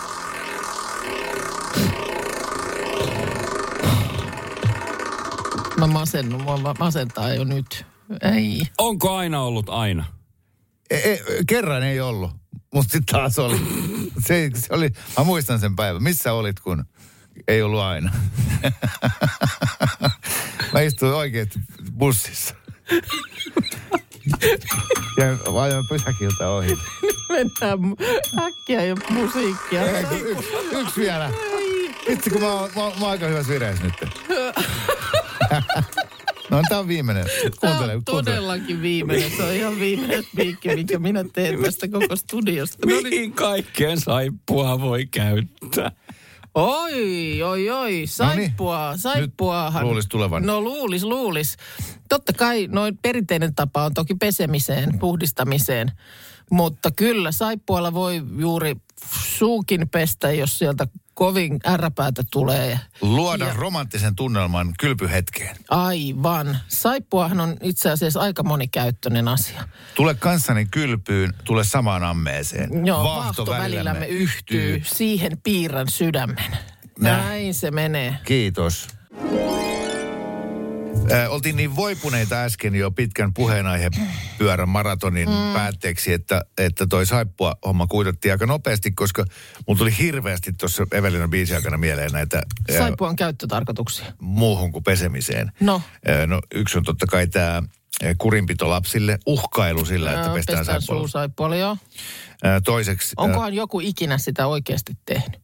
Mä masennun, mua ma- masentaa jo nyt. Ei. Onko aina ollut aina? E, e, kerran ei ollut, mutta sitten taas oli. Se, se oli. Mä muistan sen päivän. Missä olit, kun ei ollut aina? mä istuin oikeasti bussissa. ja ajoin pysäkiltä ohi. Mennään äkkiä jo musiikkia. Yksi, yksi vielä. Vitsi, kun mä oon, mä, mä oon aika hyvässä vireessä nyt. no tää on viimeinen. Tämä Kuuntele, on kuuntele. todellakin viimeinen. Se on ihan viimeinen spiikki, minkä minä teen tästä koko studiosta. No niin. Mihin kaikkeen saippua voi käyttää? Oi, oi, oi, saippua, saippuahan. Nyt luulis tulevan. No luulis, luulis. Totta kai noin perinteinen tapa on toki pesemiseen, puhdistamiseen. Mutta kyllä saippualla voi juuri suukin pestä, jos sieltä kovin ärräpäätä tulee. Luoda Ja- romanttisen tunnelman kylpyhetkeen. Aivan. Saippuahan on itse asiassa aika monikäyttöinen asia. Tule kanssani kylpyyn, tule samaan ammeeseen. Joo, vaahto välillämme yhtyy, siihen piirrän sydämen. Näin. Näin se menee. Kiitos. Äh, oltiin niin voipuneita äsken jo pitkän puheenaihepyörän maratonin mm. päätteeksi, että, että toi saippua homma kuitattiin aika nopeasti, koska mulla tuli hirveästi tuossa Evelinan biisin aikana mieleen näitä Saippuan käyttötarkoituksia. muuhun kuin pesemiseen. No. Äh, no yksi on totta kai tämä kurinpito lapsille, uhkailu sillä, että Joo, pestään, pestään saippualla. joo. Toiseksi Onkohan joku ikinä sitä oikeasti tehnyt?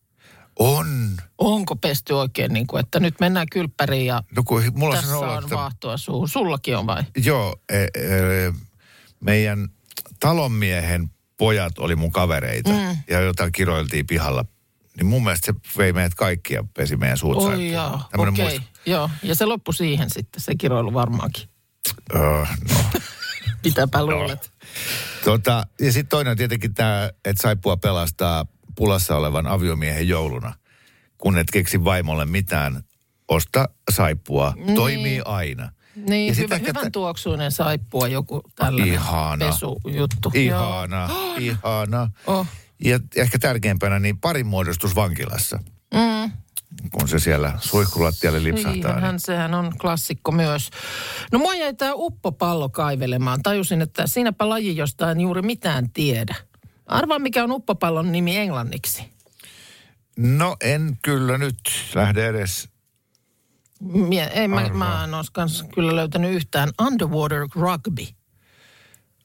On. Onko pesty oikein niin kuin, että nyt mennään kylppäriin ja No kun mulla tässä on että vaahtoa suuhun. Sullakin on vai? Joo, e, e, meidän talonmiehen pojat oli mun kavereita mm. ja jotain kiroiltiin pihalla. Niin mun mielestä se vei meidät kaikki ja pesi meidän suut Oi joo, okei. muisto. Joo, ja se loppui siihen sitten, se kiroilu varmaankin. Öö, no, Pitääpä luulet. Tota, ja sitten toinen on tietenkin tämä, että saippua pelastaa pulassa olevan aviomiehen jouluna. Kun et keksi vaimolle mitään, osta saippua. Niin. Toimii aina. Niin, Ja hyvä, hyvän tä- tuoksuinen saippua, joku tällainen Ihana. pesujuttu. Ihana, ihana. Oh. Ja ehkä tärkeimpänä niin parin muodostus vankilassa. Mm. Kun se siellä suihkulattialle lipsahtaa. Niin. Sehän on klassikko myös. No mua jäi tämä uppopallo kaivelemaan. Tajusin, että siinäpä laji, josta en juuri mitään tiedä. Arvaa, mikä on uppopallon nimi englanniksi. No en kyllä nyt lähde edes. Mie, ei, mä, mä en olisi kans kyllä löytänyt yhtään. Underwater rugby.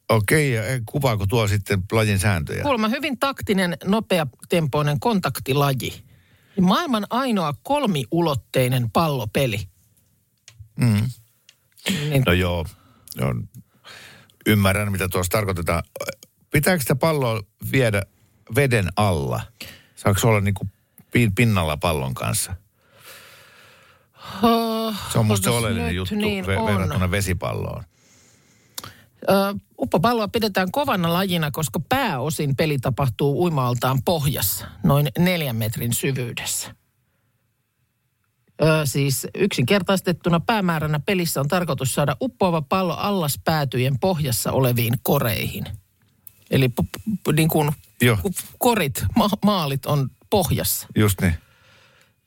Okei, ja kuvaako tuo sitten lajin sääntöjä? Kuulemma hyvin taktinen, nopeatempoinen kontaktilaji. Maailman ainoa kolmiulotteinen pallopeli. Mm. Niin, No joo, joo, ymmärrän mitä tuossa tarkoitetaan. Pitääkö sitä palloa viedä veden alla? Saako olla niin kuin pinnalla pallon kanssa? oh, Se on musta oleellinen juttu niin ve- verrattuna vesipalloon. Ö, uppopalloa pidetään kovana lajina, koska pääosin peli tapahtuu uimaaltaan pohjassa, noin neljän metrin syvyydessä. Ö, siis yksinkertaistettuna päämääränä pelissä on tarkoitus saada uppoava pallo allas päätyjen pohjassa oleviin koreihin. Eli p- p- niin kuin Joo. korit, ma- maalit on pohjassa. Just niin.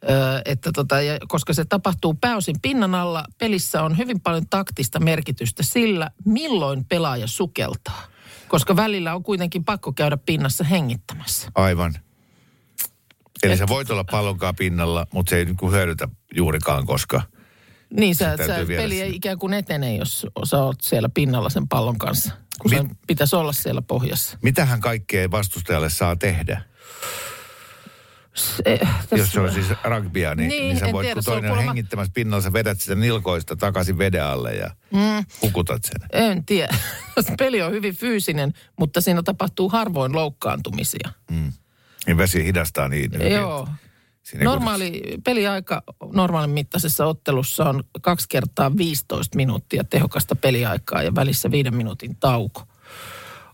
Öö, että tota, ja koska se tapahtuu pääosin pinnan alla, pelissä on hyvin paljon taktista merkitystä sillä, milloin pelaaja sukeltaa. Koska välillä on kuitenkin pakko käydä pinnassa hengittämässä. Aivan. Eli sä voit olla pallonkaan pinnalla, mutta se ei niin kuin hyödytä juurikaan, koska Niin sä, sä peli ei ikään kuin etene, jos sä oot siellä pinnalla sen pallon kanssa. Kun Mi- sen pitäisi olla siellä pohjassa. mitähän kaikkea vastustajalle saa tehdä? Se, Jos se on siis rugbya, niin, niin, Niin, sä voit, tiedä, kun toinen on kuulemma- hengittämässä pinnalla, sä vedät sitä nilkoista takaisin veden alle ja mm. hukutat sen. En tiedä. Peli on hyvin fyysinen, mutta siinä tapahtuu harvoin loukkaantumisia. Niin vesi hidastaa niin. Joo. Siinä Normaali peliaika normaalin mittaisessa ottelussa on kaksi kertaa 15 minuuttia tehokasta peliaikaa ja välissä viiden minuutin tauko.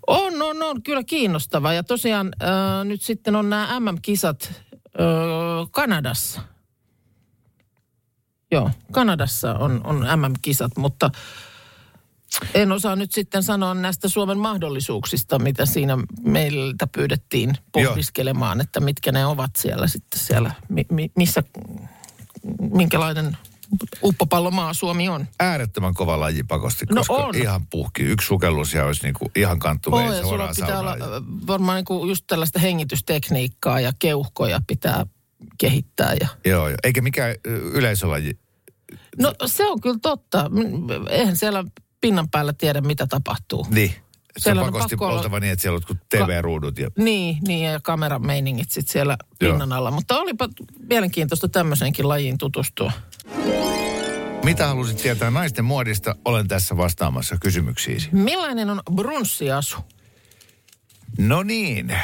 On, on, on kyllä kiinnostava. Ja tosiaan äh, nyt sitten on nämä MM-kisat äh, Kanadassa. Joo, Kanadassa on, on MM-kisat, mutta en osaa nyt sitten sanoa näistä Suomen mahdollisuuksista, mitä siinä meiltä pyydettiin pohdiskelemaan, että mitkä ne ovat siellä sitten siellä, mi, mi, missä, minkälainen uppopallomaa Suomi on. äärettömän kova laji pakosti, No koska on. ihan puhki. Yksi sukellus ja olisi niinku ihan kanttu vei ja sulla pitää olla saunaan. ö, varmaan niin kuin just tällaista hengitystekniikkaa ja keuhkoja pitää kehittää. Ja... Joo, joo. eikä mikään yleisölaji. No se on kyllä totta. Eihän siellä pinnan päällä tiedä, mitä tapahtuu. Niin. Se on on pakosti pakko oltava niin, että siellä on TV-ruudut. Ja... Niin, niin ja kamerameiningit sitten siellä Joo. pinnan alla. Mutta olipa mielenkiintoista tämmöiseenkin lajiin tutustua. Mitä halusit tietää naisten muodista? Olen tässä vastaamassa kysymyksiisi. Millainen on brunssiasu? No niin,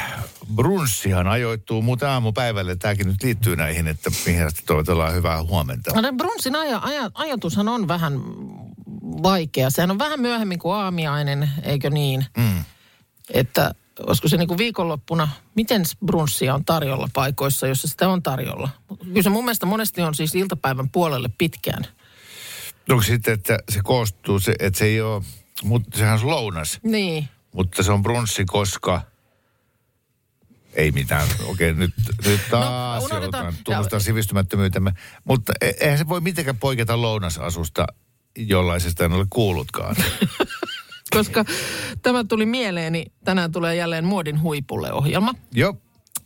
brunssihan ajoittuu muuten aamupäivälle. Tämäkin nyt liittyy näihin, että mihin asti toivotellaan hyvää huomenta. No, brunssin aja, aja, ajatushan on vähän vaikea. Sehän on vähän myöhemmin kuin aamiainen, eikö niin? Mm. Että olisiko se niin viikonloppuna, miten brunssia on tarjolla paikoissa, jossa sitä on tarjolla? Kyllä se mun mielestä monesti on siis iltapäivän puolelle pitkään. Onko sitten, että se koostuu, se, että se ei ole, mutta sehän on lounas, Niin. mutta se on brunssi, koska ei mitään. Okei, nyt, nyt taas no, joudutaan tunnustaa sivistymättömyytemme. Mutta e- eihän se voi mitenkään poiketa lounasasusta, jollaisesta en ole kuullutkaan. Koska tämä tuli mieleeni, tänään tulee jälleen Muodin huipulle ohjelma. Joo,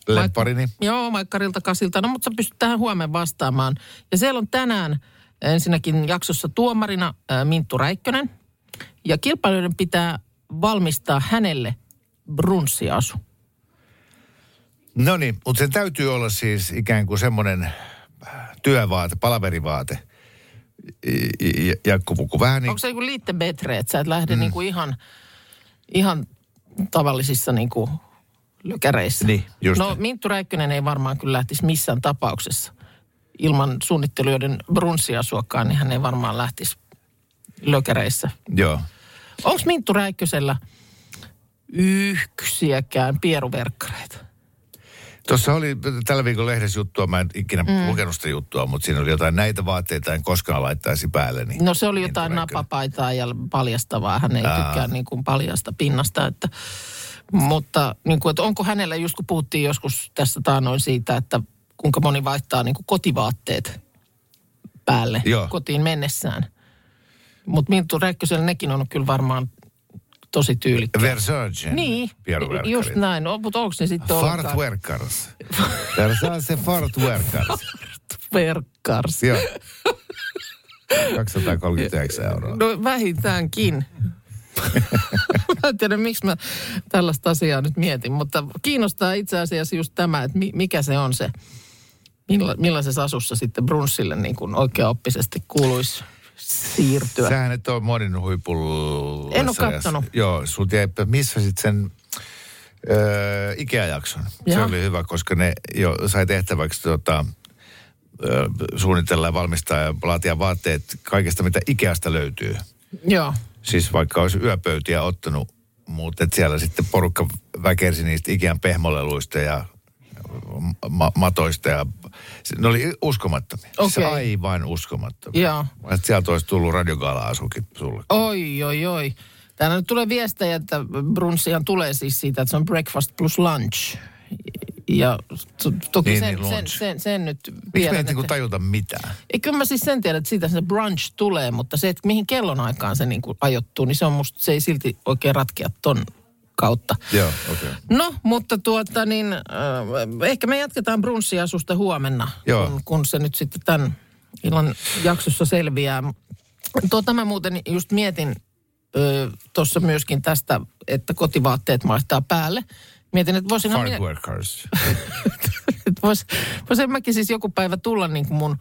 lemparini. Maik- Joo, Maikkarilta Kasilta. No, mutta sä pystyt tähän huomenna vastaamaan. Ja siellä on tänään ensinnäkin jaksossa tuomarina ää, Minttu Räikkönen. Ja kilpailijoiden pitää valmistaa hänelle brunssiasu. No niin, mutta sen täytyy olla siis ikään kuin semmoinen työvaate, palaverivaate. Jakkupuku. Vähän niin Onko se joku liitte betre, että sä et lähde mm. niinku ihan, ihan tavallisissa niinku lökäreissä? Niin, just No. Minttu Räikkönen ei varmaan kyllä lähtisi missään tapauksessa. Ilman suunnittelijoiden brunssiasuakaan, niin hän ei varmaan lähtisi lökäreissä. Joo. Onko Minttu Räikkösellä yksiäkään pieruverkkareita. Tuossa oli tällä viikolla lehdessä juttua, mä en ikinä mm. lukenut sitä juttua, mutta siinä oli jotain näitä vaatteita en koskaan laittaisi päälle. Niin, No se oli niin jotain napapaitaa ja paljastavaa. Hän ei Aa. tykkää niin kuin paljasta pinnasta. Että, mutta niin kuin, että onko hänellä, just kun puhuttiin joskus tässä taanoin siitä, että kuinka moni vaihtaa niin kuin kotivaatteet päälle Joo. kotiin mennessään. Mutta Minttu Räikkösellä nekin on kyllä varmaan tosi tyylikkäitä. Versace. Niin, pieruverkkarit. just näin. No, mutta onko ne sitten ollenkaan Fartwerkars. Versace Fartwerkars. verkkars? Joo. 239 euroa. No vähintäänkin. mä en tiedä, miksi mä tällaista asiaa nyt mietin, mutta kiinnostaa itse asiassa just tämä, että mi- mikä se on se, milla, millaisessa asussa sitten brunssille niin kuin oikeaoppisesti kuuluisi siirtyä. Sähän et ole modin huipulla. En oo kattonut. Joo, sut jäi, missä sitten sen öö, Ikea-jakson. Se Jaha. oli hyvä, koska ne jo sai tehtäväksi tota, öö, suunnitella ja valmistaa ja laatia vaatteet kaikesta, mitä Ikeasta löytyy. Joo, Siis vaikka olisi yöpöytiä ottanut, mutta siellä sitten porukka väkersi niistä Ikean pehmoleluista ja ma- matoista ja ne oli uskomattomia. Siis Okei. aivan uskomattomia. joo. Että sieltä olisi tullut radiogaala-asukin sulle. Oi, oi, oi. Täällä nyt tulee viestejä, että brunssihan tulee siis siitä, että se on breakfast plus lunch. Ja to, toki Niin, sen, niin, sen, sen, sen nyt Miksi me tiedän, ei niinku tajuta mitään? Ei, kyllä mä siis sen tiedän, että siitä se brunch tulee, mutta se, että mihin kellonaikaan se niin kuin ajoittuu, niin se on musta, se ei silti oikein ratkea ton kautta. Joo, okei. Okay. No, mutta tuota niin, äh, ehkä me jatketaan brunssiasusta huomenna, Joo. kun, kun se nyt sitten tämän illan jaksossa selviää. Tuota mä muuten just mietin tuossa myöskin tästä, että kotivaatteet vaihtaa päälle. Mietin, että voisinhan minä... Fartworkers. Että vois, voisin mäkin siis joku päivä tulla niin kuin mun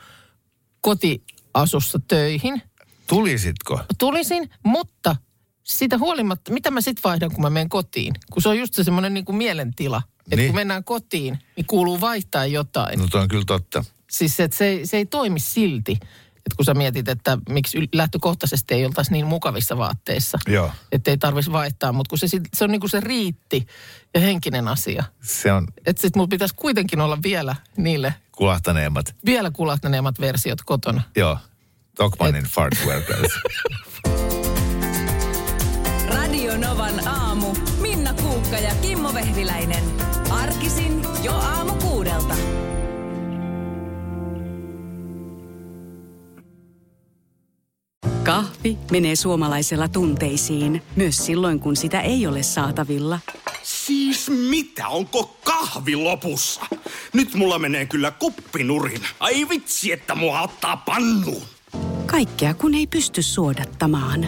kotiasussa töihin. Tulisitko? Tulisin, mutta siitä huolimatta, mitä mä sit vaihdan, kun mä menen kotiin? Kun se on just se semmoinen niin kuin mielentila. Että Niin. kun mennään kotiin, niin kuuluu vaihtaa jotain. No toi on kyllä totta. Siis että se, ei- se ei toimi silti. Että kun sä mietit, että miksi lähtökohtaisesti ei oltaisi niin mukavissa vaatteissa. Joo. Että ei tarvitsisi vaihtaa, mutta kun se, se on niin kuin se riitti ja henkinen asia. Se on Että sitten mulla pitäisi kuitenkin olla vielä niille kulahtaneemmat. vielä kulahtaneemmat versiot kotona. Joo. Tokmanin Fartworkers. Radio Novan aamu. Minna Kuukka ja Kimmo Vehviläinen. Arkisin jo aamu kuudelta. Kahvi menee suomalaisella tunteisiin, myös silloin kun sitä ei ole saatavilla. Siis mitä, onko kahvi lopussa? Nyt mulla menee kyllä kuppinurin. Ai vitsi, että mua ottaa pannuun. Kaikkea kun ei pysty suodattamaan.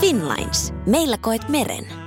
Finlines. Meillä koet meren.